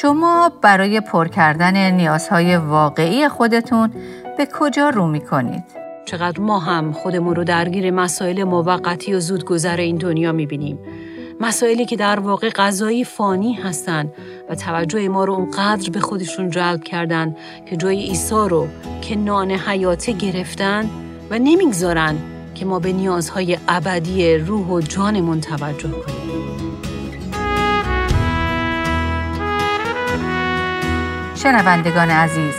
شما برای پر کردن نیازهای واقعی خودتون به کجا رو می کنید؟ چقدر ما هم خودمون رو درگیر مسائل موقتی و زودگذر این دنیا می بینیم. مسائلی که در واقع غذایی فانی هستند و توجه ما رو اونقدر به خودشون جلب کردن که جای عیسی رو که نان حیاته گرفتن و نمی‌گذارن که ما به نیازهای ابدی روح و جانمون توجه کنیم. شنوندگان عزیز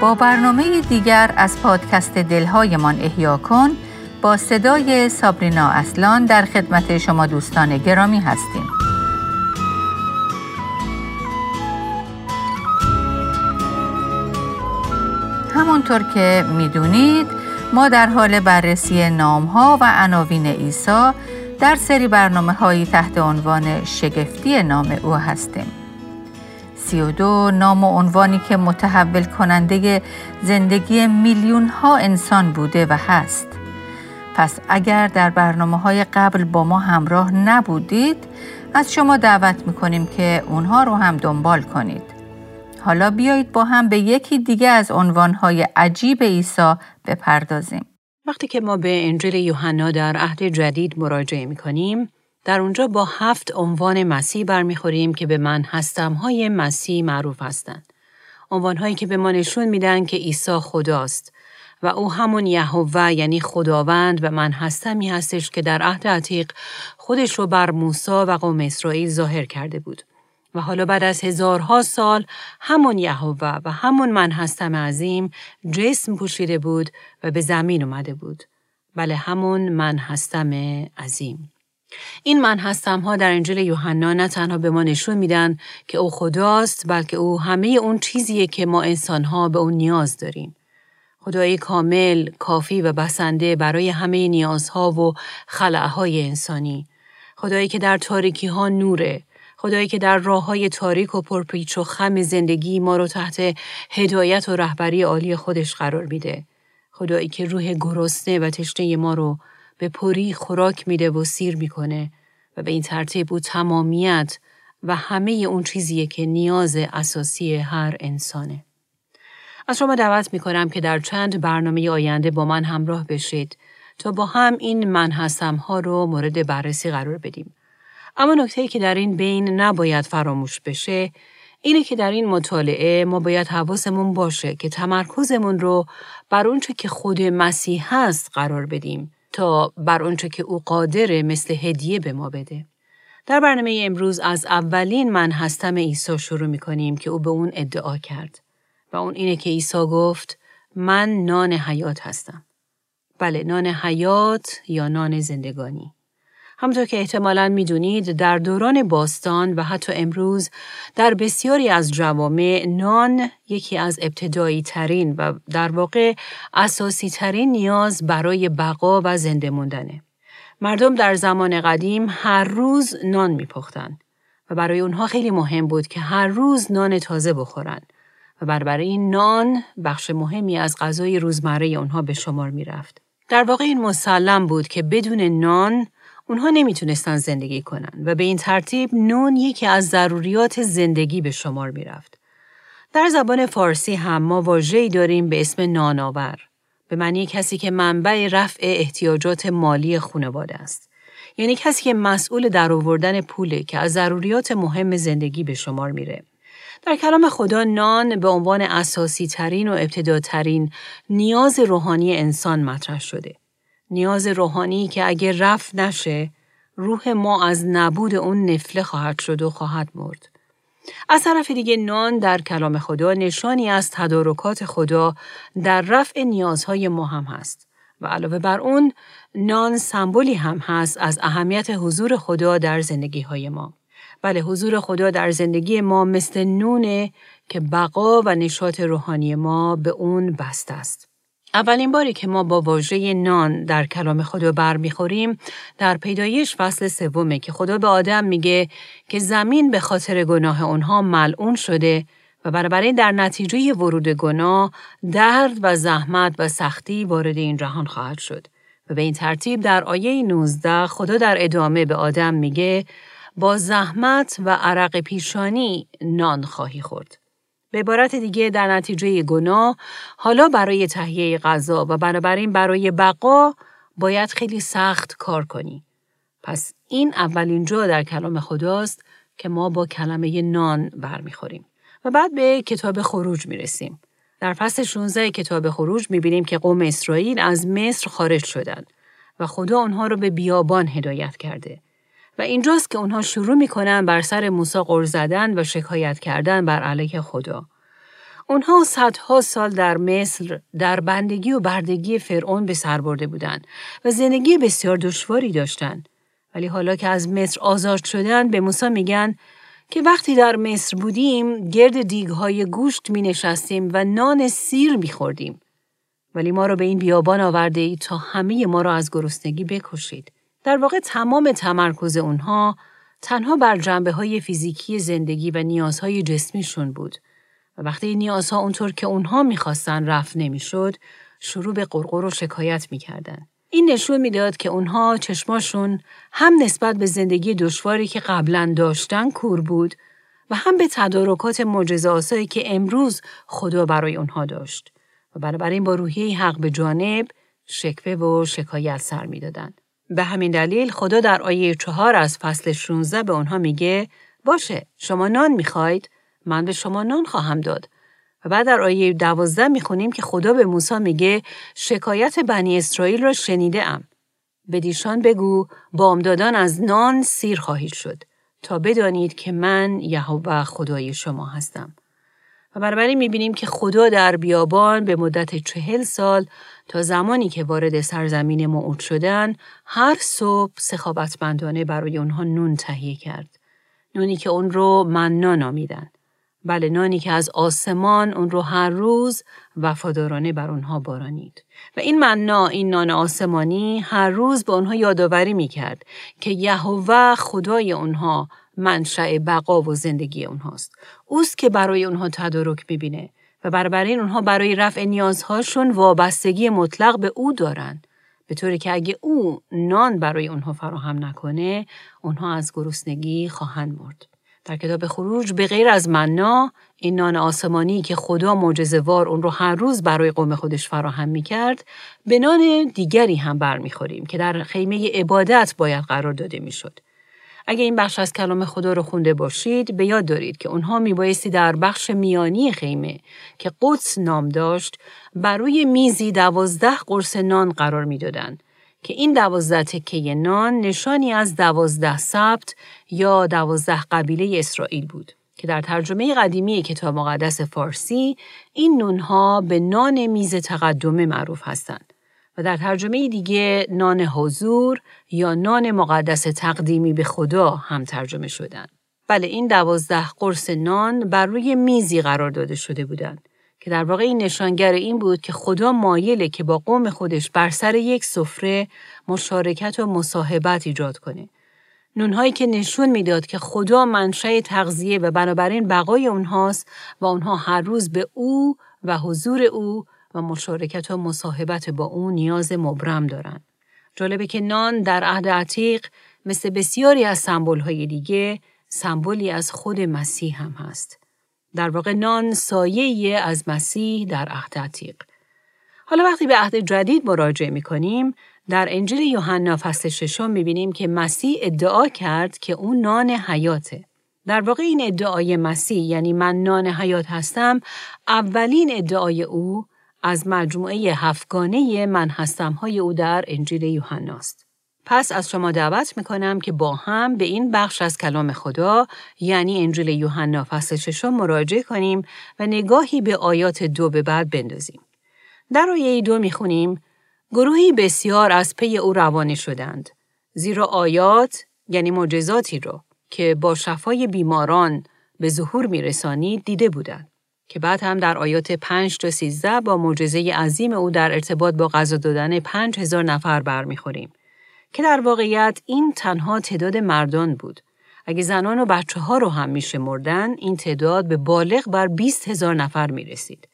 با برنامه دیگر از پادکست دلهایمان احیا کن با صدای سابرینا اصلان در خدمت شما دوستان گرامی هستیم همونطور که می‌دونید ما در حال بررسی نامها و عناوین عیسی در سری برنامه هایی تحت عنوان شگفتی نام او هستیم. سی و دو نام و عنوانی که متحول کننده زندگی میلیون ها انسان بوده و هست. پس اگر در برنامه های قبل با ما همراه نبودید از شما دعوت می‌کنیم که اونها رو هم دنبال کنید. حالا بیایید با هم به یکی دیگه از عنوانهای عجیب عیسی بپردازیم. وقتی که ما به انجیل یوحنا در عهد جدید مراجعه می‌کنیم در اونجا با هفت عنوان مسیح برمیخوریم که به من هستم های مسیح معروف هستند. عنوان هایی که به ما نشون میدن که عیسی خداست و او همون یهوه یعنی خداوند و من هستمی هستش که در عهد عتیق خودش رو بر موسی و قوم اسرائیل ظاهر کرده بود. و حالا بعد از هزارها سال همون یهوه و همون من هستم عظیم جسم پوشیده بود و به زمین اومده بود. بله همون من هستم عظیم. این من هستم ها در انجیل یوحنا نه تنها به ما نشون میدن که او خداست بلکه او همه اون چیزیه که ما انسان ها به اون نیاز داریم. خدای کامل، کافی و بسنده برای همه نیازها و خلعهای انسانی. خدایی که در تاریکی ها نوره. خدایی که در راه های تاریک و پرپیچ و خم زندگی ما رو تحت هدایت و رهبری عالی خودش قرار میده. خدایی که روح گرسنه و تشنه ما رو به پری خوراک میده و سیر می‌کنه و به این ترتیب او تمامیت و همه اون چیزیه که نیاز اساسی هر انسانه. از شما دعوت می‌کنم که در چند برنامه آینده با من همراه بشید تا با هم این من هستم ها رو مورد بررسی قرار بدیم. اما نکته که در این بین نباید فراموش بشه اینه که در این مطالعه ما باید حواسمون باشه که تمرکزمون رو بر اونچه که خود مسیح هست قرار بدیم تا بر اونچه که او قادر مثل هدیه به ما بده. در برنامه امروز از اولین من هستم عیسی شروع می کنیم که او به اون ادعا کرد. و اون اینه که عیسی گفت من نان حیات هستم. بله نان حیات یا نان زندگانی. همطور که احتمالا می‌دونید در دوران باستان و حتی امروز در بسیاری از جوامع نان یکی از ابتدایی ترین و در واقع اساسی ترین نیاز برای بقا و زنده موندنه. مردم در زمان قدیم هر روز نان میپختن و برای اونها خیلی مهم بود که هر روز نان تازه بخورن و برای این نان بخش مهمی از غذای روزمره اونها به شمار می‌رفت. در واقع این مسلم بود که بدون نان اونها نمی‌تونستن زندگی کنن و به این ترتیب نون یکی از ضروریات زندگی به شمار می‌رفت. در زبان فارسی هم ما واژه‌ای داریم به اسم نانآور به معنی کسی که منبع رفع احتیاجات مالی خانواده است. یعنی کسی که مسئول در آوردن پوله که از ضروریات مهم زندگی به شمار میره. در کلام خدا نان به عنوان اساسی ترین و ابتداترین نیاز روحانی انسان مطرح شده. نیاز روحانی که اگر رفت نشه روح ما از نبود اون نفله خواهد شد و خواهد مرد. از طرف دیگه نان در کلام خدا نشانی از تدارکات خدا در رفع نیازهای ما هم هست و علاوه بر اون نان سمبولی هم هست از اهمیت حضور خدا در زندگی های ما. بله حضور خدا در زندگی ما مثل نونه که بقا و نشاط روحانی ما به اون بسته است. اولین باری که ما با واژه نان در کلام خدا برمیخوریم در پیدایش فصل سومه که خدا به آدم میگه که زمین به خاطر گناه اونها ملعون شده و بنابراین در نتیجه ورود گناه درد و زحمت و سختی وارد این جهان خواهد شد. و به این ترتیب در آیه 19 خدا در ادامه به آدم میگه با زحمت و عرق پیشانی نان خواهی خورد. به عبارت دیگه در نتیجه گناه حالا برای تهیه غذا و بنابراین برای بقا باید خیلی سخت کار کنی. پس این اولین جا در کلام خداست که ما با کلمه نان برمیخوریم. و بعد به کتاب خروج می‌رسیم. در فصل 16 کتاب خروج می‌بینیم که قوم اسرائیل از مصر خارج شدند و خدا اونها رو به بیابان هدایت کرده. و اینجاست که اونها شروع می‌کنن بر سر موسی قرض زدن و شکایت کردن بر علیه خدا. اونها صدها سال در مصر در بندگی و بردگی فرعون به سر برده بودند و زندگی بسیار دشواری داشتند. ولی حالا که از مصر آزاد شدن به موسی میگن که وقتی در مصر بودیم گرد دیگهای گوشت می نشستیم و نان سیر می خوردیم. ولی ما را به این بیابان آورده ای تا همه ما را از گرسنگی بکشید. در واقع تمام تمرکز اونها تنها بر جنبه های فیزیکی زندگی و نیازهای جسمیشون بود و وقتی این نیازها اونطور که اونها می‌خواستن رفت نمی‌شد شروع به قرقر و شکایت می‌کردن. این نشون می‌داد که اونها چشماشون هم نسبت به زندگی دشواری که قبلا داشتن کور بود و هم به تدارکات معجزه که امروز خدا برای اونها داشت و بنابراین با روحیه حق به جانب شکوه و شکایت سر می‌دادند. به همین دلیل خدا در آیه چهار از فصل 16 به اونها میگه باشه شما نان می‌خواید من به شما نان خواهم داد و بعد در آیه دوازده می‌خونیم که خدا به موسی میگه شکایت بنی اسرائیل را شنیده ام. به دیشان بگو بامدادان از نان سیر خواهید شد تا بدانید که من یهوه خدای شما هستم. و بنابراین می‌بینیم که خدا در بیابان به مدت چهل سال تا زمانی که وارد سرزمین موعود شدن هر صبح سخاوتمندانه برای اونها نون تهیه کرد. نونی که اون رو مننا نامیدن. بله نانی که از آسمان اون رو هر روز وفادارانه بر اونها بارانید. و این مننا این نان آسمانی هر روز به اونها یادآوری می کرد که یهوه خدای اونها منشأ بقا و زندگی اونهاست. اوست که برای اونها تدارک می‌بینه و برابر اونها برای رفع نیازهاشون وابستگی مطلق به او دارن. به طوری که اگه او نان برای اونها فراهم نکنه، اونها از گرسنگی خواهند مرد. در کتاب خروج به غیر از مننا این نان آسمانی که خدا معجزه‌وار اون رو هر روز برای قوم خودش فراهم می کرد به نان دیگری هم برمیخوریم که در خیمه عبادت باید قرار داده می‌شد. اگه این بخش از کلام خدا رو خونده باشید به یاد دارید که اونها میبایستی در بخش میانی خیمه که قدس نام داشت برای میزی دوازده قرص نان قرار می‌دادند که این دوازده تکه نان نشانی از دوازده سبت یا دوازده قبیله اسرائیل بود که در ترجمه قدیمی کتاب مقدس فارسی این نونها به نان میز تقدمه معروف هستند. و در ترجمه دیگه نان حضور یا نان مقدس تقدیمی به خدا هم ترجمه شدن. بله این دوازده قرص نان بر روی میزی قرار داده شده بودند که در واقع این نشانگر این بود که خدا مایله که با قوم خودش بر سر یک سفره مشارکت و مصاحبت ایجاد کنه. نونهایی که نشون می‌داد که خدا منشأ تغذیه و بنابراین بقای اونهاست و اونها هر روز به او و حضور او و مشارکت و مصاحبت با او نیاز مبرم دارند. جالبه که نان در عهد عتیق مثل بسیاری از های دیگه سمبولی از خود مسیح هم هست. در واقع نان سایه از مسیح در عهد عتیق. حالا وقتی به عهد جدید مراجعه می کنیم، در انجیل یوحنا فصل ششم می بینیم که مسیح ادعا کرد که او نان حیاته. در واقع این ادعای مسیح یعنی من نان حیات هستم اولین ادعای او از مجموعه هفتگانه من هستم های او در انجیل یوحناست. پس از شما دعوت می‌کنم که با هم به این بخش از کلام خدا یعنی انجیل یوحنا فصل ششم مراجعه کنیم و نگاهی به آیات دو به بعد بندازیم. در آیه دو می‌خونیم گروهی بسیار از پی او روانه شدند. زیرا آیات یعنی معجزاتی را که با شفای بیماران به ظهور میرسانید دیده بودند. که بعد هم در آیات 5 تا 13 با معجزه عظیم او در ارتباط با غذا دادن 5000 نفر برمیخوریم که در واقعیت این تنها تعداد مردان بود. اگه زنان و بچه ها رو هم میشه مردن، این تعداد به بالغ بر 20 هزار نفر می رسید.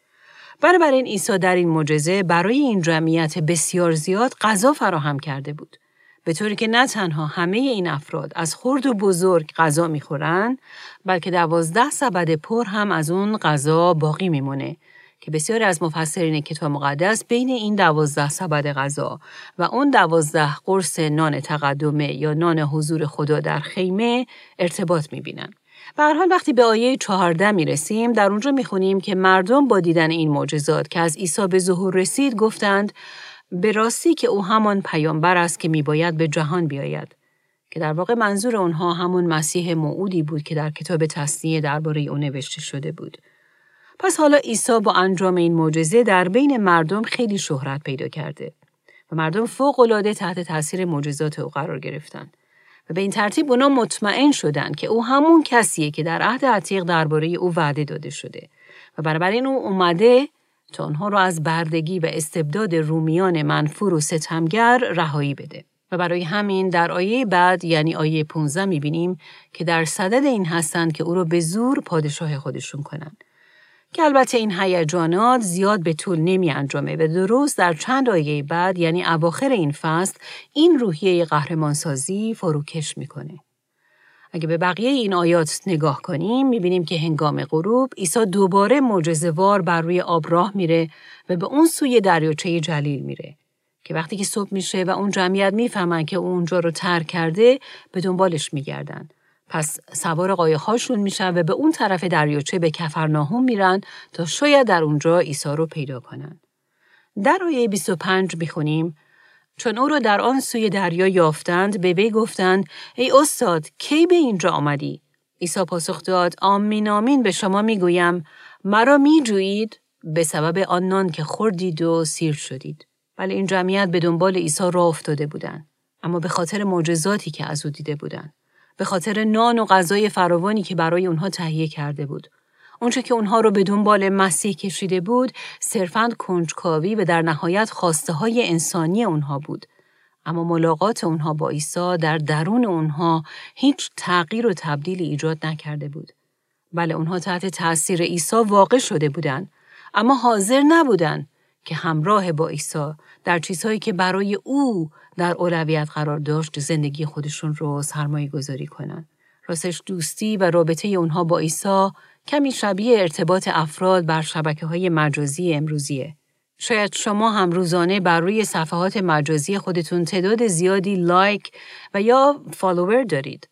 بنابراین عیسی در این معجزه برای این جمعیت بسیار زیاد غذا فراهم کرده بود. به طوری که نه تنها همه این افراد از خرد و بزرگ غذا می‌خورن بلکه دوازده سبد پر هم از اون غذا باقی میمونه که بسیاری از مفسرین کتاب مقدس بین این دوازده سبد غذا و اون دوازده قرص نان تقدمه یا نان حضور خدا در خیمه ارتباط می‌بینن. به حال وقتی به آیه چهارده می رسیم در اونجا می خونیم که مردم با دیدن این معجزات که از عیسی به ظهور رسید گفتند به راستی که او همان پیامبر است که می باید به جهان بیاید که در واقع منظور اونها همون مسیح موعودی بود که در کتاب تصنیه درباره او نوشته شده بود. پس حالا عیسی با انجام این معجزه در بین مردم خیلی شهرت پیدا کرده و مردم فوق العاده تحت تاثیر معجزات او قرار گرفتند. و به این ترتیب اونا مطمئن شدند که او همون کسیه که در عهد عتیق درباره او وعده داده شده و بنابراین او اومده تا آنها را از بردگی و استبداد رومیان منفور و ستمگر رهایی بده. و برای همین در آیه بعد یعنی آیه 15 می‌بینیم که در صدد این هستند که او را به زور پادشاه خودشون کنند. که البته این هیجانات زیاد به طول نمی انجامه و درست در چند آیه بعد یعنی اواخر این فصل این روحیه قهرمانسازی فروکش می‌کنه. اگه به بقیه این آیات نگاه کنیم می‌بینیم که هنگام غروب عیسی دوباره معجزه‌وار بر روی آب راه میره و به اون سوی دریاچه جلیل میره که وقتی که صبح میشه و اون جمعیت می‌فهمن که اون اونجا رو ترک کرده به دنبالش میگردن پس سوار قایقهاشون میشن و به اون طرف دریاچه به کفرناهم میرن تا شاید در اونجا عیسی رو پیدا کنن. در آیه 25 می‌خونیم چون او را در آن سوی دریا یافتند به وی گفتند ای استاد کی به اینجا آمدی؟ عیسی پاسخ داد آمین آمین به شما می‌گویم مرا میجویید؟ به سبب آن نان که خوردید و سیر شدید. ولی این جمعیت به دنبال عیسی راه افتاده بودند. اما به خاطر معجزاتی که از او دیده بودند. به خاطر نان و غذای فراوانی که برای اونها تهیه کرده بود. اونچه که اونها رو به دنبال مسیح کشیده بود صرفاً کنجکاوی و در نهایت خواسته های انسانی اونها بود. اما ملاقات اونها با عیسی در درون اونها هیچ تغییر و تبدیلی ایجاد نکرده بود. بله اونها تحت تأثیر عیسی واقع شده بودند اما حاضر نبودند که همراه با عیسی در چیزهایی که برای او در اولویت قرار داشت زندگی خودشون رو سرمایه گذاری کنند. راستش دوستی و رابطه اونها با عیسی کمی شبیه ارتباط افراد بر شبکه های مجازی امروزیه. شاید شما هم روزانه بر روی صفحات مجازی خودتون تعداد زیادی like و یا follower دارید.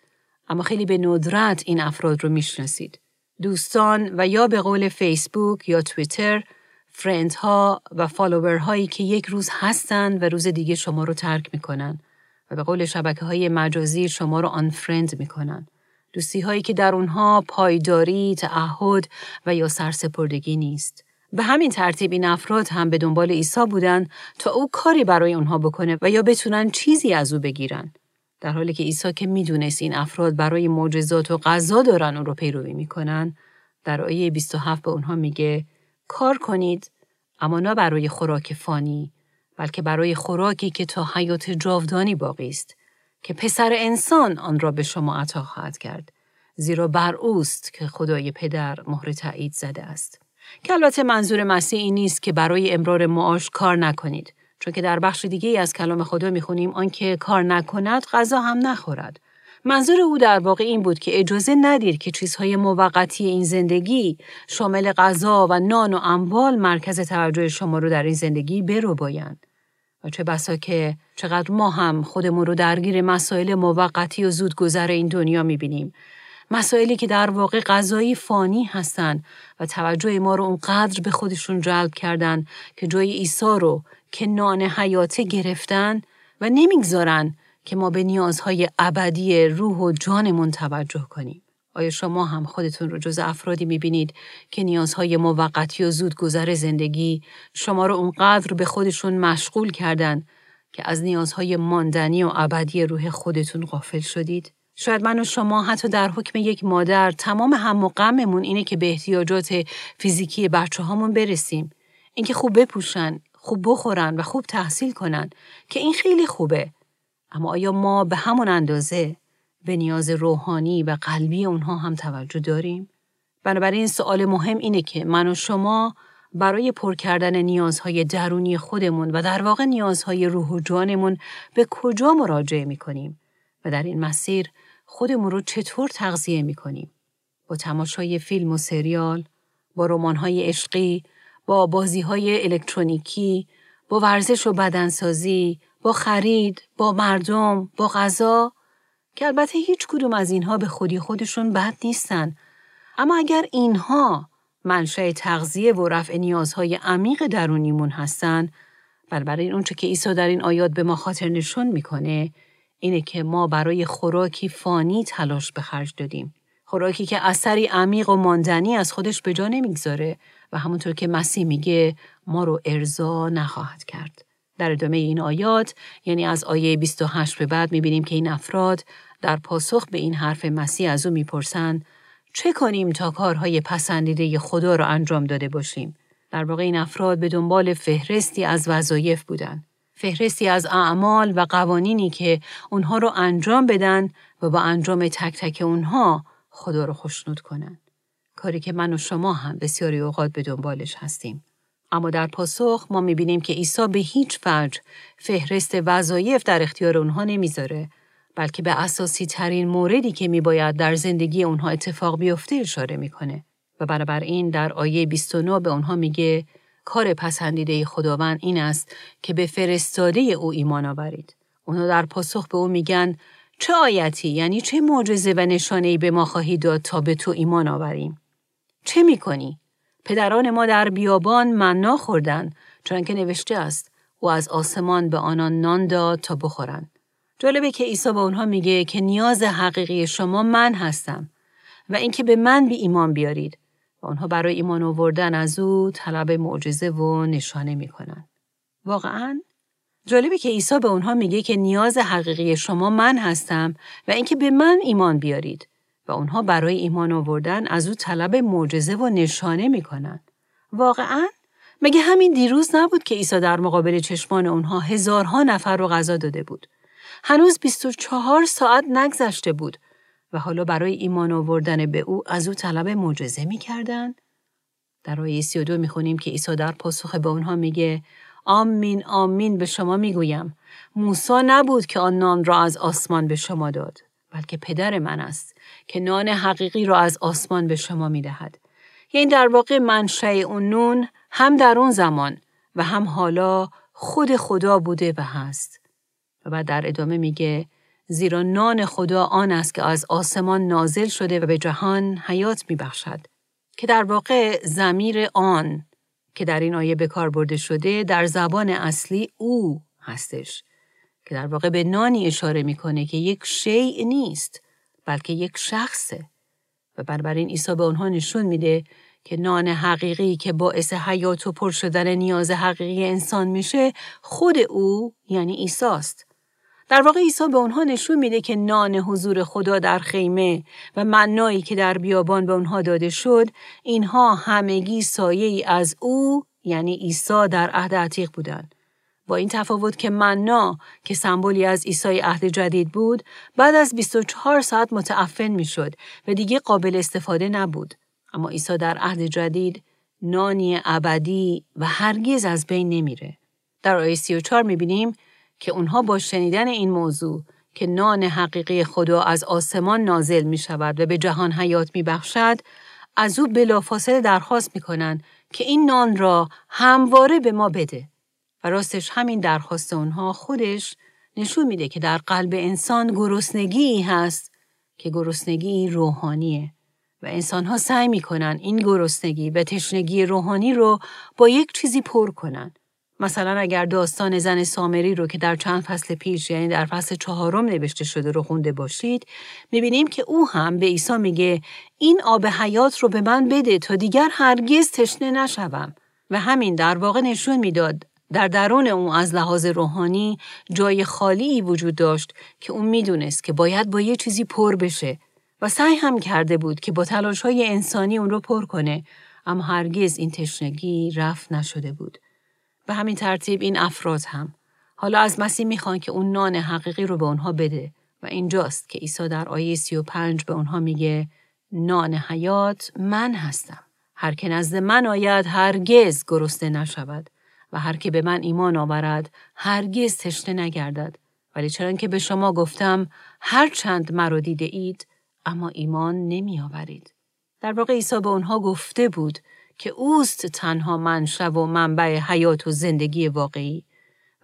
اما خیلی به ندرت این افراد رو می‌شناسید. دوستان و یا به قول فیسبوک یا توییتر friend ها و follower هایی که یک روز هستند و روز دیگه شما رو ترک می‌کنن و به قول شبکه های مجازی شما رو آن فرند می‌کنن. دوستی هایی که در اونها پایداری، تعهد و یا سرسپردگی نیست. به همین ترتیب این افراد هم به دنبال عیسی بودن تا او کاری برای اونها بکنه و یا بتونن چیزی از او بگیرن. در حالی که عیسی که می‌دونست این افراد برای معجزات و غذا دارن اون رو پیروی می‌کنن، در آیه 27 به اونها میگه کار کنید اما نه برای خوراک فانی بلکه برای خوراکی که تا حیات جاودانی باقی است که پسر انسان آن را به شما عطا خواهد کرد زیرا بر اوست که خدای پدر مهر تایید زده است که البته منظور مسیح این نیست که برای امرار معاش کار نکنید چون که در بخش دیگه از کلام خدا می‌خونیم آنکه کار نکند غذا هم نخورد منظور او در واقع این بود که اجازه ندید که چیزهای موقتی این زندگی شامل غذا و نان و اموال مرکز توجه شما رو در این زندگی برو بایند. و چه بسا که چقدر ما هم خودمون رو درگیر مسائل موقتی و زودگذر این دنیا می‌بینیم. مسائلی که در واقع غذایی فانی هستند و توجه ما رو اونقدر به خودشون جلب کردن که جای عیسی رو که نان حیاته گرفتن و نمی‌گذارن که ما به نیازهای ابدی روح و جانمون توجه کنیم. آیا شما هم خودتون رو جز افرادی می‌بینید که نیازهای موقتی و زودگذر زندگی شما رو اونقدر به خودشون مشغول کردن که از نیازهای ماندنی و ابدی روح خودتون غافل شدید؟ شاید من و شما حتی در حکم یک مادر تمام هم و غممون اینه که به احتیاجات فیزیکی بچه هامون برسیم. اینکه خوب بپوشن، خوب بخورن و خوب تحصیل کنن که این خیلی خوبه. اما آیا ما به همون اندازه به نیاز روحانی و قلبی اونها هم توجه داریم؟ بنابراین سوال مهم اینه که من و شما برای پر کردن نیازهای درونی خودمون و در واقع نیازهای روح و جانمون به کجا مراجعه می کنیم و در این مسیر خودمون رو چطور تغذیه می کنیم. با تماشای فیلم و سریال، با رمان‌های عشقی، با بازی‌های الکترونیکی، با ورزش و بدنسازی، با خرید، با مردم، با غذا که البته هیچ کدوم از اینها به خودی خودشون بد نیستن اما اگر اینها منشأ تغذیه و رفع نیازهای عمیق درونیمون هستن برای اونچه که عیسی در این آیات به ما خاطر نشون می‌کنه اینه که ما برای خوراکی فانی تلاش به خرج دادیم خوراکی که اثری عمیق و ماندنی از خودش به جا نمی‌گذاره و همونطور که مسیح میگه ما رو ارضا نخواهد کرد. در ادامه این آیات یعنی از آیه 28 به بعد می‌بینیم که این افراد در پاسخ به این حرف مسیح از او می‌پرسند چه کنیم تا کارهای پسندیده خدا را انجام داده باشیم؟ در واقع این افراد به دنبال فهرستی از وظایف بودند. فهرستی از اعمال و قوانینی که اونها رو انجام بدن و با انجام تک تک اونها خدا رو خوشنود کنند. کاری که من و شما هم بسیاری اوقات به دنبالش هستیم. اما در پاسخ ما می‌بینیم که عیسی به هیچ وجه فهرست وظایف در اختیار اونها نمی‌ذاره بلکه به اساسی ترین موردی که میباید در زندگی اونها اتفاق بیفته اشاره می‌کنه و این در آیه 29 به اونها میگه کار پسندیده خداوند این است که به فرستاده او ایمان آورید. اونها در پاسخ به او میگن چه آیتی یعنی چه معجزه و نشانه به ما خواهی داد تا به تو ایمان آوریم؟ چه می‌کنی؟ پدران ما در بیابان مننا خوردن چون که نوشته است و از آسمان به آنان نان داد تا بخورند. جالبه که عیسی به اونها میگه که نیاز حقیقی شما من هستم و اینکه به من بی ایمان بیارید و اونها برای ایمان آوردن از او طلب معجزه و نشانه می‌کنن. واقعا جالبه که عیسی به اونها میگه که نیاز حقیقی شما من هستم و اینکه به من ایمان بیارید و اونها برای ایمان آوردن از او طلب معجزه و نشانه می‌کنن. واقعا مگه همین دیروز نبود که عیسی در مقابل چشمان اونها هزارها نفر رو غذا داده بود. هنوز 24 ساعت نگذشته بود و حالا برای ایمان آوردن به او از او طلب معجزه می‌کردن. در آیه 32 می‌خونیم که عیسی در پاسخ به اونها میگه آمین آمین به شما می‌گویم. موسا نبود که آن نان را از آسمان به شما داد بلکه پدر من است که نان حقیقی را از آسمان به شما می‌دهد. یعنی در واقع منشأ اون نون هم در اون زمان و هم حالا خود خدا بوده و هست. و بعد در ادامه میگه زیرا نان خدا آن است که از آسمان نازل شده و به جهان حیات میبخشد. که در واقع زمیر آن که در این آیه به کار برده شده در زبان اصلی او هستش. که در واقع به نانی اشاره می‌کنه که یک شیء نیست بلکه یک شخصه. و بنابراین عیسی به آنها نشون میده که نان حقیقی که باعث حیات و پر شدن نیاز حقیقی انسان میشه خود او یعنی عیسی است. در واقع عیسی به آنها نشون میده که نان حضور خدا در خیمه و منایی که در بیابان به آنها داده شد اینها همگی سایه ای از او یعنی عیسی در عهد عتیق بودند با این تفاوت که منا که سمبولی از عیسی عهد جدید بود بعد از 24 ساعت متعفن می‌شد و دیگه قابل استفاده نبود. اما عیسی در عهد جدید نانی ابدی و هرگز از بین نمیره. در آیه 34 می‌بینیم که اونها با شنیدن این موضوع که نان حقیقی خدا از آسمان نازل می شود و به جهان حیات می بخشد، از او بلافاصله درخواست می کنند که این نان را همواره به ما بده. و راستش همین درخواست اونها خودش نشون میده که در قلب انسان گرسنگی هست که گرسنگی روحانیه و انسان ها سعی می‌کنن این گرسنگی و تشنگی روحانی رو با یک چیزی پر کنن مثلا اگر داستان زن سامری رو که در چند فصل پیش یعنی در فصل چهارم نوشته شده رو خونده باشید می‌بینیم که او هم به عیسی میگه این آب حیات رو به من بده تا دیگر هرگز تشنه نشوم و همین در واقع نشون می‌داد در درون او از لحاظ روحانی جای خالی وجود داشت که اون می‌دونست که باید با یه چیزی پر بشه و سعی هم کرده بود که با تلاش های انسانی اون رو پر کنه اما هرگز این تشنگی رفت نشده بود. به همین ترتیب این افراد هم حالا از مسیح می‌خوان که اون نان حقیقی رو به اونها بده و اینجاست که عیسی در آیه 35 به اونها میگه نان حیات من هستم. هر که نزد من آید هرگز گرسنه نشود و هر که به من ایمان آورد هرگز تشنه نگردد ولی چرا که به شما گفتم هر چند مرا دیده اما ایمان نمی آورید. در واقع عیسی به اونها گفته بود که اوست تنها منشأ و منبع حیات و زندگی واقعی.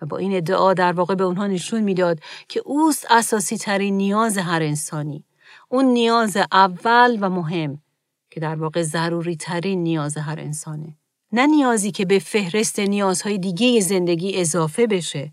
و با این ادعا در واقع به اونها نشون می‌داد که اوست اساسی ترین نیاز هر انسانی. اون نیاز اول و مهم که در واقع ضروری ترین نیاز هر انسانه. نه نیازی که به فهرست نیازهای دیگه زندگی اضافه بشه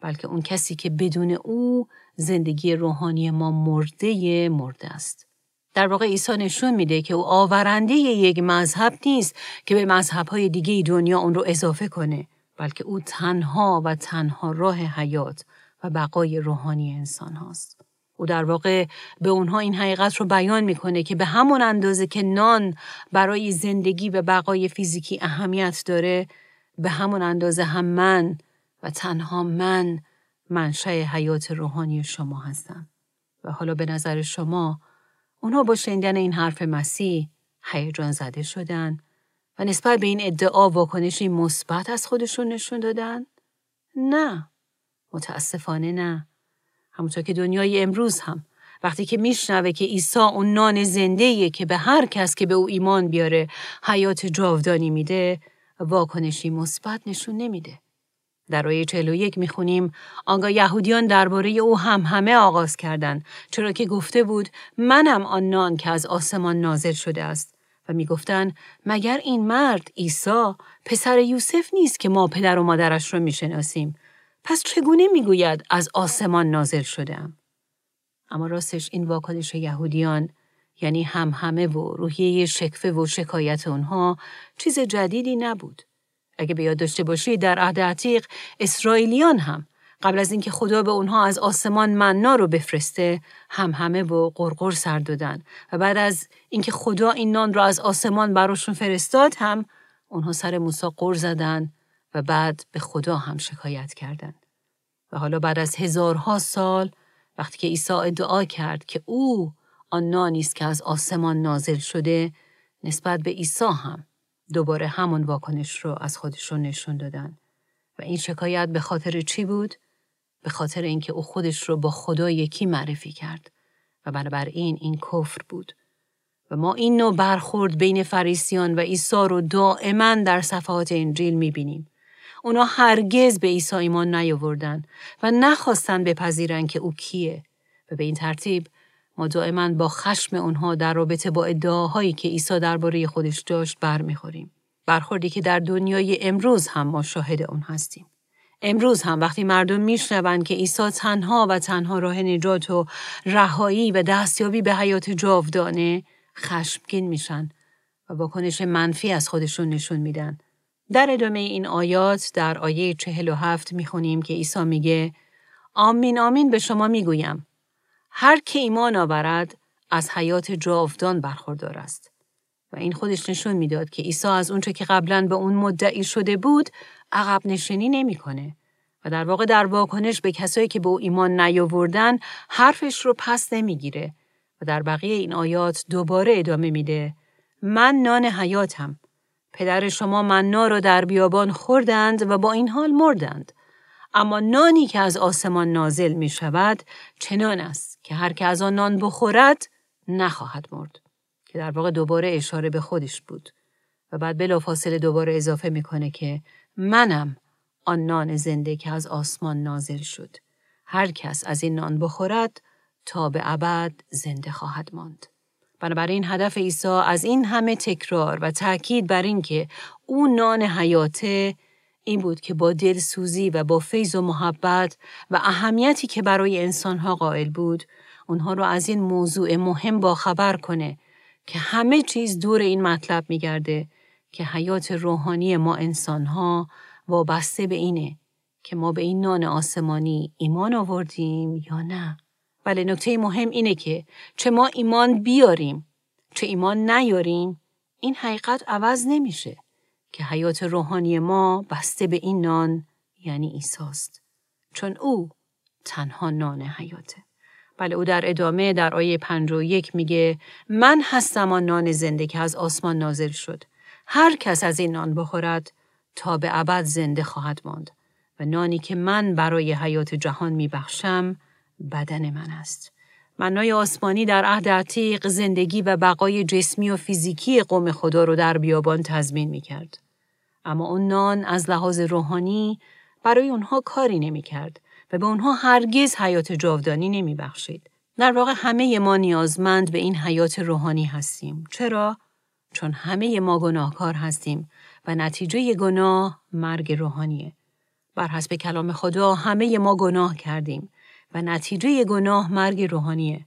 بلکه اون کسی که بدون او زندگی روحانی ما مرده مرده است. در واقع عیسی نشون میده که او آورنده یک مذهب نیست که به مذهبهای دیگه دنیا اون رو اضافه کنه بلکه او تنها و تنها راه حیات و بقای روحانی انسان هاست. او در واقع به اونها این حقیقت رو بیان می‌کنه که به همون اندازه که نان برای زندگی و بقای فیزیکی اهمیت داره به همون اندازه هم من و تنها من منشأ حیات روحانی شما هستم. و حالا به نظر شما اونها با شنیدن این حرف مسیح هیجان زده شدن و نسبت به این ادعا واکنشی مثبت از خودشون نشون دادن؟ نه. متاسفانه نه. همونطور که دنیای امروز هم وقتی که میشنوه که عیسی اون نان زنده که به هر کس که به او ایمان بیاره حیات جاودانی میده واکنشی مثبت نشون نمیده. در آیه 41 می‌خونیم آنگاه یهودیان درباره او هم همه آغاز کردند چرا که گفته بود منم آن نان که از آسمان نازل شده است. و می‌گفتند مگر این مرد عیسی پسر یوسف نیست که ما پدر و مادرش را می‌شناسیم؟ پس چگونه می‌گوید از آسمان نازل شدم اما راستش این واکنش یهودیان یعنی هم همه و روحیه شکفه و شکایت اونها چیز جدیدی نبود. اگه به یاد داشته باشید در عهد عتیق اسرائیلیان هم قبل از اینکه خدا به اونها از آسمان مننا رو بفرسته هم همه و قرقر سر دادن و بعد از اینکه خدا این نان رو از آسمان براشون فرستاد هم اونها سر موسی قر زدن و بعد به خدا هم شکایت کردند. و حالا بعد از هزارها سال وقتی که عیسی ادعا کرد که او آن نانی است که از آسمان نازل شده نسبت به عیسی هم دوباره همون واکنش رو از خودشون نشون دادن و این شکایت به خاطر چی بود؟ به خاطر اینکه او خودش رو با خدا یکی معرفی کرد و بنابراین این کفر بود و ما این نوع برخورد بین فریسیان و عیسی رو دائما در صفحات انجیل می‌بینیم. اونا هرگز به عیسی ایمان نیاوردن و نخواستن بپذیرن که او کیه و به این ترتیب ما دائما با خشم اونها در رابطه با ادعاهایی که عیسی درباره خودش داشت برمیخوریم. برخوردی که در دنیای امروز هم ما شاهد اون هستیم. امروز هم وقتی مردم میشنوند که عیسی تنها و تنها راه نجات و رهایی و دستیابی به حیات جاودانه خشمگین میشن و واکنش منفی از خودشون نشون میدن. در ادامه این آیات در آیه 47 می‌خونیم که عیسی میگه آمین آمین به شما می‌گویم هر که ایمان آورد از حیات جاودان برخوردار است. و این خودش نشون می‌داد که عیسی از اونچه که قبلا به اون مدعی شده بود عقب نشینی نمی‌کنه. و در واقع در واکنش به کسایی که به او ایمان نیاوردن حرفش رو پس نمی‌گیره. و در بقیه این آیات دوباره ادامه میده. من نان حیاتم. پدر شما مننا را در بیابان خوردند و با این حال مردند. اما نانی که از آسمان نازل می شود چنان است. که هر که از آن نان بخورد نخواهد مرد که در واقع دوباره اشاره به خودش بود. و بعد بلافاصله دوباره اضافه می‌کنه که منم آن نان زنده که از آسمان نازل شد. هر کس از این نان بخورد تا به ابد زنده خواهد ماند. بنابراین هدف عیسی از این همه تکرار و تاکید بر اینکه او نان حیاته این بود که با دلسوزی و با فیض و محبت و اهمیتی که برای انسانها قائل بود اونها رو از این موضوع مهم با خبر کنه که همه چیز دور این مطلب میگرده که حیات روحانی ما انسانها وابسته به اینه که ما به این نان آسمانی ایمان آوردیم یا نه. ولی نکته مهم اینه که چه ما ایمان بیاریم چه ایمان نیاریم این حقیقت عوض نمیشه. که حیات روحانی ما بسته به این نان یعنی ایساست. چون او تنها نان حیاته. بله او در ادامه در آیه پنج و یک میگه من هستم آن نان زنده که از آسمان نازل شد. هر کس از این نان بخورد تا به ابد زنده خواهد ماند و نانی که من برای حیات جهان می بخشم بدن من است. منای آسمانی در عهد عتیق زندگی و بقای جسمی و فیزیکی قوم خدا رو در بیابان تضمین می کرد. اما اون نان از لحاظ روحانی برای اونها کاری نمی کرد و به اونها هرگز حیات جاودانی نمی بخشید. در واقع همه ما نیازمند به این حیات روحانی هستیم. چرا؟ چون همه ما گناهکار هستیم و نتیجه گناه مرگ روحانیه. بر حسب کلام خدا همه ما گناه کردیم و نتیجه گناه مرگ روحانیه.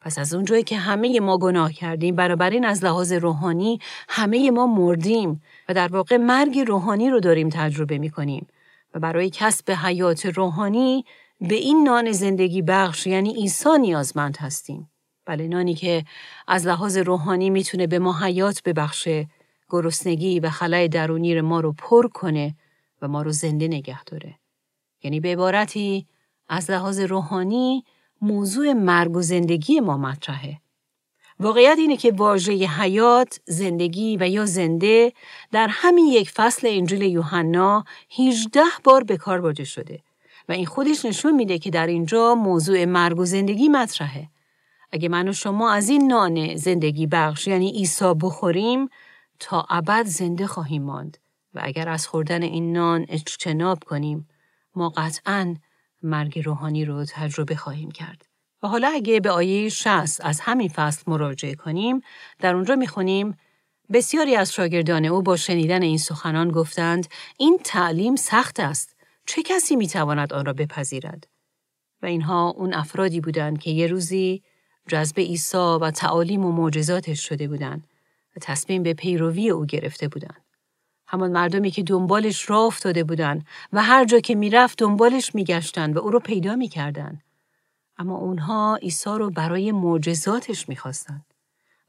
پس از اونجایی که همه ما گناه کردیم این از لحاظ روحانی همه ما مردیم و در واقع مرگ روحانی رو داریم تجربه می کنیم و برای کسب حیات روحانی به این نان زندگی بخش یعنی عیسی نیازمند هستیم. بله نانی که از لحاظ روحانی می‌تونه به ما حیات ببخشه، گرسنگی و خلای درونی ما رو پر کنه و ما رو زنده نگه داره. یعنی به عبارتی از لحاظ روحانی موضوع مرگ و زندگی ما مطرحه. واقعیت اینه که واژه حیات، زندگی و یا زنده در همین یک فصل انجیل یوحنا 18 بار به کار برده شده و این خودش نشون میده که در اینجا موضوع مرگ و زندگی مطرحه. اگه من و شما از این نان زندگی بخش یعنی عیسی بخوریم تا ابد زنده خواهیم ماند و اگر از خوردن این نان اجتناب کنیم ما قطعا مرگ روحانی رو تجربه خواهیم کرد. و حالا اگه به آیه 60 از همین فصل مراجعه کنیم در اونجا می‌خونیم بسیاری از شاگردان او با شنیدن این سخنان گفتند این تعلیم سخت است چه کسی می‌تواند آن را بپذیرد؟ و اینها اون افرادی بودند که یه روزی جذب عیسی و تعالیم و معجزاتش شده بودند و تصمیم به پیروی او گرفته بودند. همان مردمی که دنبالش راه افتاده بودند و هر جا که می‌رفت دنبالش میگشتند و او رو پیدا می‌کردند. اما اونها عیسی رو برای معجزاتش می‌خواستند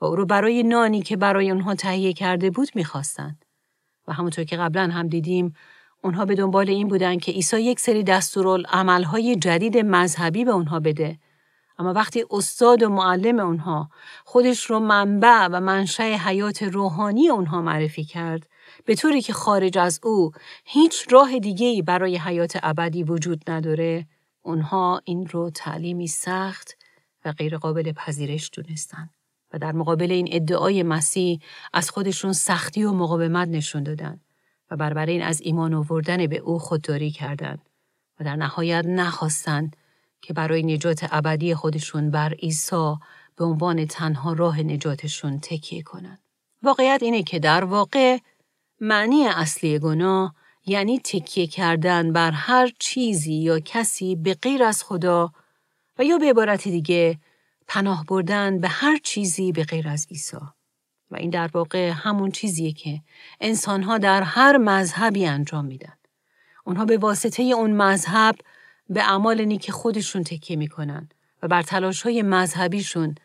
و او رو برای نانی که برای اونها تهیه کرده بود می‌خواستند و همونطور که قبلا هم دیدیم اونها به دنبال این بودن که عیسی یک سری عملهای جدید مذهبی به اونها بده. اما وقتی استاد و معلم اونها خودش رو منبع و منشأ حیات روحانی اونها معرفی کرد به طوری که خارج از او هیچ راه دیگه‌ای برای حیات ابدی وجود نداره اونها این رو تعلیمی سخت و غیرقابل پذیرش دونستن و در مقابل این ادعای مسیح از خودشون سختی و مقاومت نشون دادن و بربر این از ایمان آوردن به او خودداری کردند و در نهایت نخواستند که برای نجات ابدی خودشون بر عیسی به عنوان تنها راه نجاتشون تکیه کنند. واقعیت اینه که در واقع معنی اصلی گناه یعنی تکیه کردن بر هر چیزی یا کسی به غیر از خدا و یا به عبارت دیگه پناه بردن به هر چیزی به غیر از عیسی. و این در واقع همون چیزیه که انسانها در هر مذهبی انجام میدن. اونها به واسطه اون مذهب به اعمال نیک خودشون تکیه می‌کنن و بر تلاش های مذهبیشون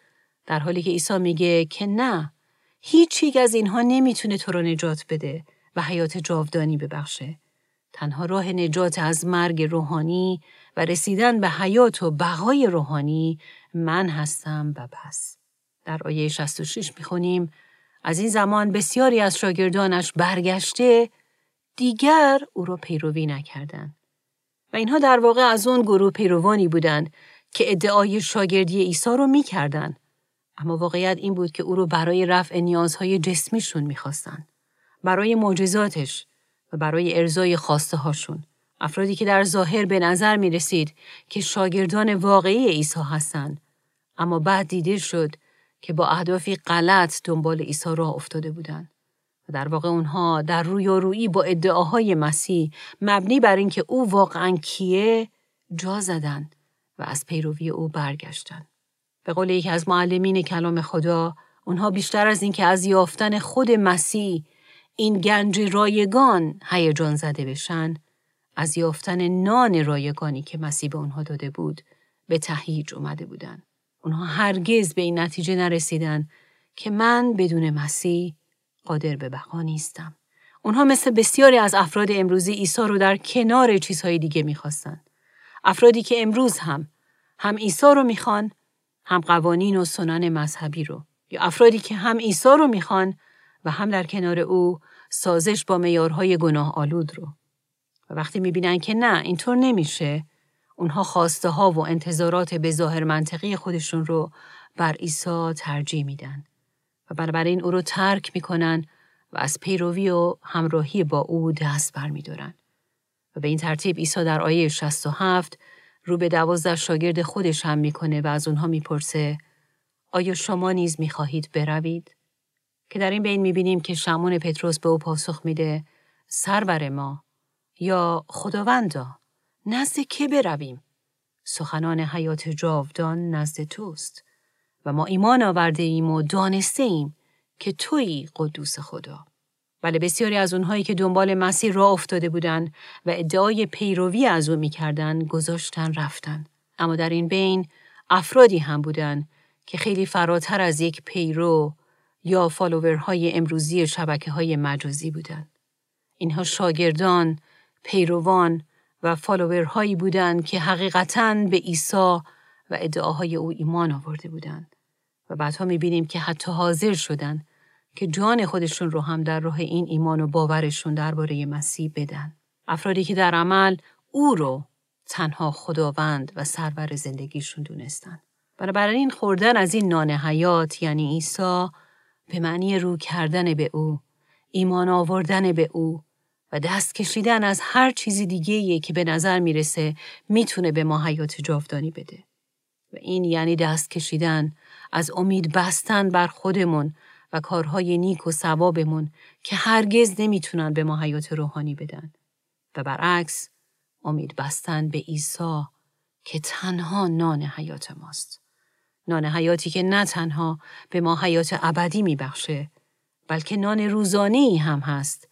در حالی که عیسی میگه که نه هیچ از اینها نمی‌تونه تو رو نجات بده و حیات جاودانی ببخشه. تنها راه نجات از مرگ روحانی و رسیدن به حیات و بقای روحانی من هستم و بس. در آیه 66 می‌خونیم از این زمان بسیاری از شاگردانش برگشته دیگر او را پیروی نکردند. و اینها در واقع از اون گروه پیروانی بودند که ادعای شاگردی عیسی رو می‌کردند. اما واقعیت این بود که او رو برای رفع نیازهای جسمیشون می‌خواستند. برای معجزاتش و برای ارزای خواسته هاشون. افرادی که در ظاهر به نظر می رسید که شاگردان واقعی عیسی هستند. اما بعد دیده شد که با اهدافی غلط دنبال عیسی راه افتاده بودند. و در واقع اونها در رویارویی با ادعاهای مسیح مبنی بر اینکه او واقعا کیه جا زدند و از پیروی او برگشتند. به قول یکی از معلمین کلام خدا اونها بیشتر از اینکه از یافتن خود مسیح این گنج رایگان هیجان زده بشن از یافتن نان رایگانی که مسیح به اونها داده بود به تهیج اومده بودن. اونها هرگز به این نتیجه نرسیدن که من بدون مسیح قادر به بقا نیستم. اونها مثل بسیاری از افراد امروزی عیسی رو در کنار چیزهای دیگه می‌خواستن. افرادی که امروز هم هم عیسی رو می‌خوان هم قوانین و سنن مذهبی رو یا افرادی که هم عیسی رو می‌خوان و هم در کنار او سازش با میارهای گناه آلود رو. و وقتی می‌بینن که نه اینطور نمیشه اونها خواسته ها و انتظارات به ظاهر منطقی خودشون رو بر عیسی ترجیح میدن و بنابراین او رو ترک می‌کنن و از پیروی و همراهی با او دست برمیدارن. و به این ترتیب عیسی در آیه 67 رو به دوازده شاگرد خودش هم می‌کنه و از اونها می‌پرسه آیا شما نیز می‌خواهید بروید؟ که در این بین می‌بینیم که شمون پتروس به او پاسخ میده سرور ما یا خداوندا نزد که برویم؟ سخنان حیات جاودان نزد توست و ما ایمان آورده ایم و دانسته ایم که تویی قدوس خدا. بله بسیاری از اونهایی که دنبال مسیر را افتاده بودند و ادعای پیروی از او می‌کردن گذاشتن رفتن. اما در این بین افرادی هم بودند که خیلی فراتر از یک پیرو یا فالوورهای امروزی شبکه های مجازی بودند. اینها شاگردان، پیروان و فالوورهایی بودند که حقیقتا به عیسی و ادعاهای او ایمان آورده بودند. و بعدها می‌بینیم که حتی حاضر شدند که جان خودشون رو هم در راه این ایمان و باورشون درباره مسیح بدن. افرادی که در عمل او رو تنها خداوند و سرور زندگیشون دونستن. این خوردن از این نان حیات یعنی عیسی به معنی رو کردن به او، ایمان آوردن به او و دست کشیدن از هر چیزی دیگه که به نظر می‌رسه می‌تونه به ما حیات جاودانی بده. و این یعنی دست کشیدن از امید بستن بر خودمون و کارهای نیک و ثوابمون که هرگز نمی‌تونن به ما حیات روحانی بدن. و برعکس امید بستن به عیسی که تنها نان حیات ماست. نان حیاتی که نه تنها به ما حیات ابدی میبخشه بلکه نان روزانه هم هست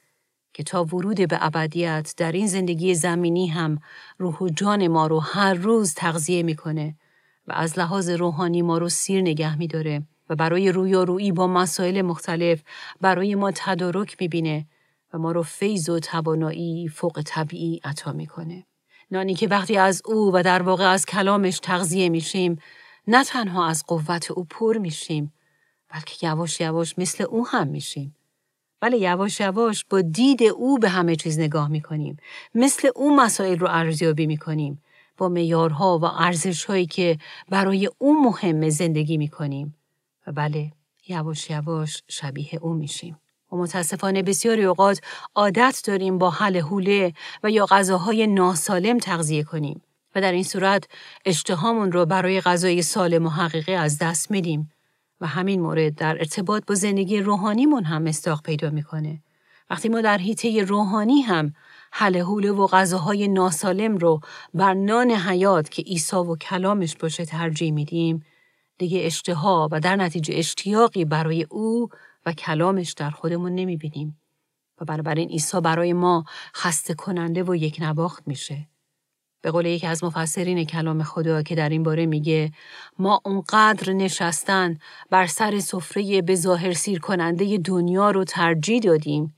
که تا ورود به ابدیت در این زندگی زمینی هم روح و جان ما رو هر روز تغذیه می‌کنه و از لحاظ روحانی ما رو سیر نگه میداره و برای رویارویی با مسائل مختلف برای ما تدارک می‌بینه و ما رو فیض و توانایی فوق طبیعی عطا می‌کنه. نانی که وقتی از او و در واقع از کلامش تغذیه میشیم نه تنها از قوت او پر میشیم بلکه یواش یواش مثل او هم میشیم. ولی یواش یواش با دید او به همه چیز نگاه می‌کنیم. مثل او مسائل رو ارزیابی می‌کنیم. با میارها و ارزشهایی که برای او مهم زندگی می‌کنیم. و بله یواش یواش شبیه او میشیم. و متاسفانه بسیاری اوقات عادت داریم با حل حوله و یا غذاهای ناسالم تغذیه کنیم و در این صورت اشتهامون رو برای غذای سالم و حقیقی از دست میدیم و همین مورد در ارتباط با زندگی روحانیمون هم مستاق پیدا می‌کنه. وقتی ما در حیطه روحانی هم حل حوله و غذاهای ناسالم رو بر نان حیات که عیسی و کلامش باشه ترجیح میدیم دیگه اشتها و در نتیجه اشتیاقی برای او و کلامش در خودمون نمی‌بینیم و بنابراین عیسی برای ما خسته کننده و یک نواخت میشه. به قول یکی از مفسرین کلام خدا که در این باره میگه ما اونقدر نشستن بر سر سفره به ظاهر سیر کننده دنیا رو ترجیح دادیم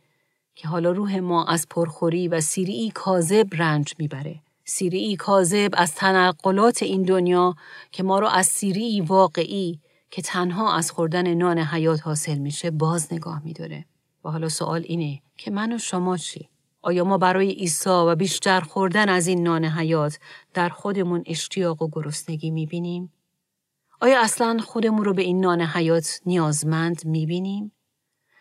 که حالا روح ما از پرخوری و سیری کاذب رنج می‌بره. سیری کاذب از تنقلات این دنیا که ما رو از سیری واقعی که تنها از خوردن نان حیات حاصل میشه باز نگاه میداره. و حالا سوال اینه که من و شما چی؟ آیا ما برای عیسی و بیشتر خوردن از این نان حیات در خودمون اشتیاق و گرسنگی می‌بینیم؟ آیا اصلا خودمون رو به این نان حیات نیازمند می‌بینیم؟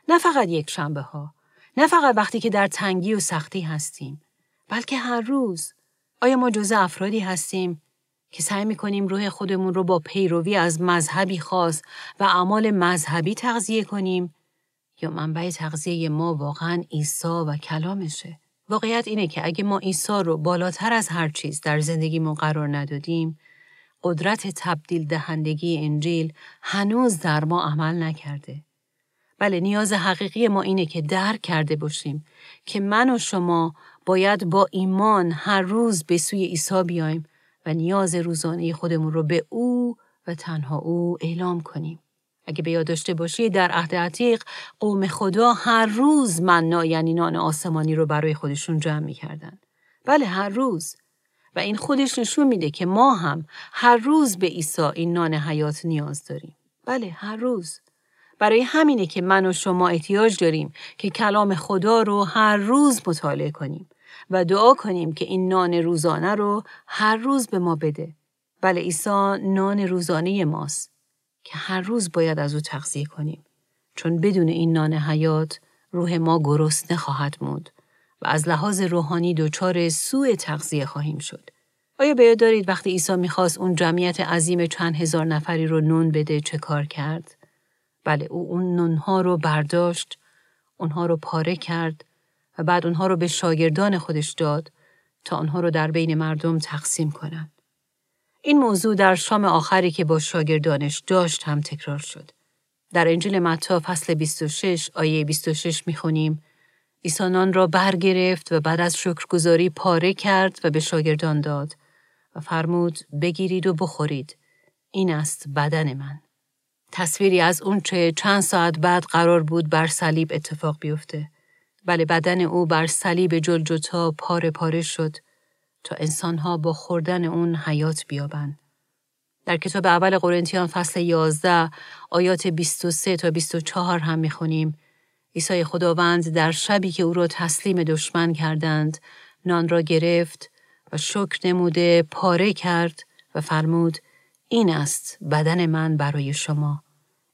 نه فقط یک شنبه ها، نه فقط وقتی که در تنگی و سختی هستیم، بلکه هر روز آیا ما جزء افرادی هستیم که سعی می‌کنیم روح خودمون رو با پیروی از مذهبی خاص و اعمال مذهبی تغذیه کنیم یا منبع تغذیه ما واقعا عیسی و کلامشه واقعیت اینه که اگه ما عیسی رو بالاتر از هر چیز در زندگیمون قرار ندادیم قدرت تبدیل دهندگی انجیل هنوز در ما عمل نکرده بله نیاز حقیقی ما اینه که درک کرده باشیم که من و شما باید با ایمان هر روز به سوی عیسی بیایم و نیاز روزانه خودمون رو به او و تنها او اعلام کنیم. اگه به یاد داشته باشی در عهد عتیق قوم خدا هر روز مننا یعنی نان آسمانی رو برای خودشون جمع می‌کردن. بله هر روز. و این خودش نشون میده که ما هم هر روز به عیسی این نان حیات نیاز داریم. بله هر روز. برای همینه که من و شما احتیاج داریم که کلام خدا رو هر روز مطالعه کنیم و دعا کنیم که این نان روزانه رو هر روز به ما بده. بله عیسی نان روزانه ماست که هر روز باید از او تغذیه کنیم. چون بدون این نان حیات روح ما گرسنه خواهد موند و از لحاظ روحانی دچار سوء تغذیه خواهیم شد. آیا به دارید وقتی عیسی می‌خواست اون جمعیت عظیم چند هزار نفری رو نون بده چه کار کرد؟ بله او اون نونها رو برداشت، اونها رو پاره کرد و بعد اونها رو به شاگردان خودش داد تا آنها رو در بین مردم تقسیم کنند. این موضوع در شام آخری که با شاگردانش داشت هم تکرار شد. در انجیل متی فصل 26 آیه 26 می‌خونیم عیسی نان را برگرفت و بعد از شکرگزاری پاره کرد و به شاگردان داد و فرمود بگیرید و بخورید. این است بدن من. تصویری از اون چه چند ساعت بعد قرار بود بر صلیب اتفاق بیفته. بله بدن او بر صلیب جلجتا پاره پاره شد تا انسانها با خوردن اون حیات بیابند. در کتاب اول قرنتیان فصل 11 آیات 23 تا 24 هم می‌خونیم. عیسی خداوند در شبی که او را تسلیم دشمن کردند نان را گرفت و شکر نموده پاره کرد و فرمود این است بدن من برای شما.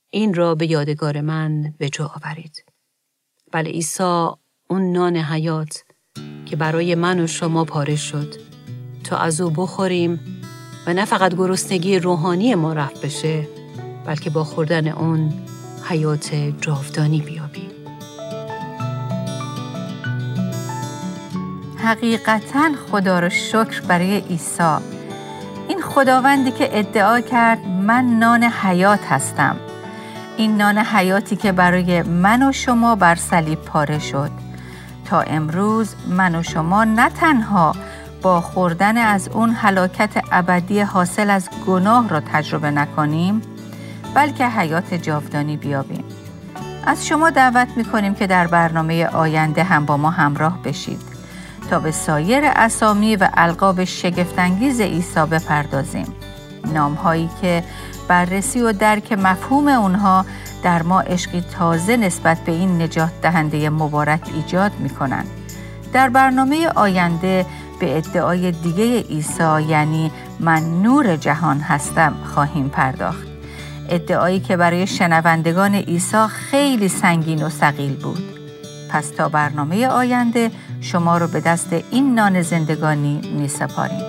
این را به یادگار من به جا آورید. بله عیسی اون نان حیات که برای من و شما پاره شد. تا از او بخوریم و نه فقط گرسنگی روحانی ما رفت بشه بلکه با خوردن اون حیات جاودانی بیابیم. حقیقتا خدا رو شکر برای عیسی. این خداوندی که ادعا کرد من نان حیات هستم. این نان حیاتی که برای من و شما بر صلیب پاره شد. تا امروز من و شما نه تنها با خوردن از اون حلاکت ابدی حاصل از گناه را تجربه نکنیم بلکه حیات جاودانی بیابیم. از شما دعوت می که در برنامه آینده هم با ما همراه بشید تا به سایر اسامی و القاب شگفتانگیز عیسی بپردازیم. نامهایی که بررسی و درک مفهوم اونها در ما عشقی تازه نسبت به این نجات دهنده مبارک ایجاد می کنند. در برنامه آینده به ادعای دیگه عیسی یعنی من نور جهان هستم خواهیم پرداخت. ادعایی که برای شنوندگان عیسی خیلی سنگین و سقیل بود. پس تا برنامه آینده شما رو به دست این نان زندگانی می سپاریم.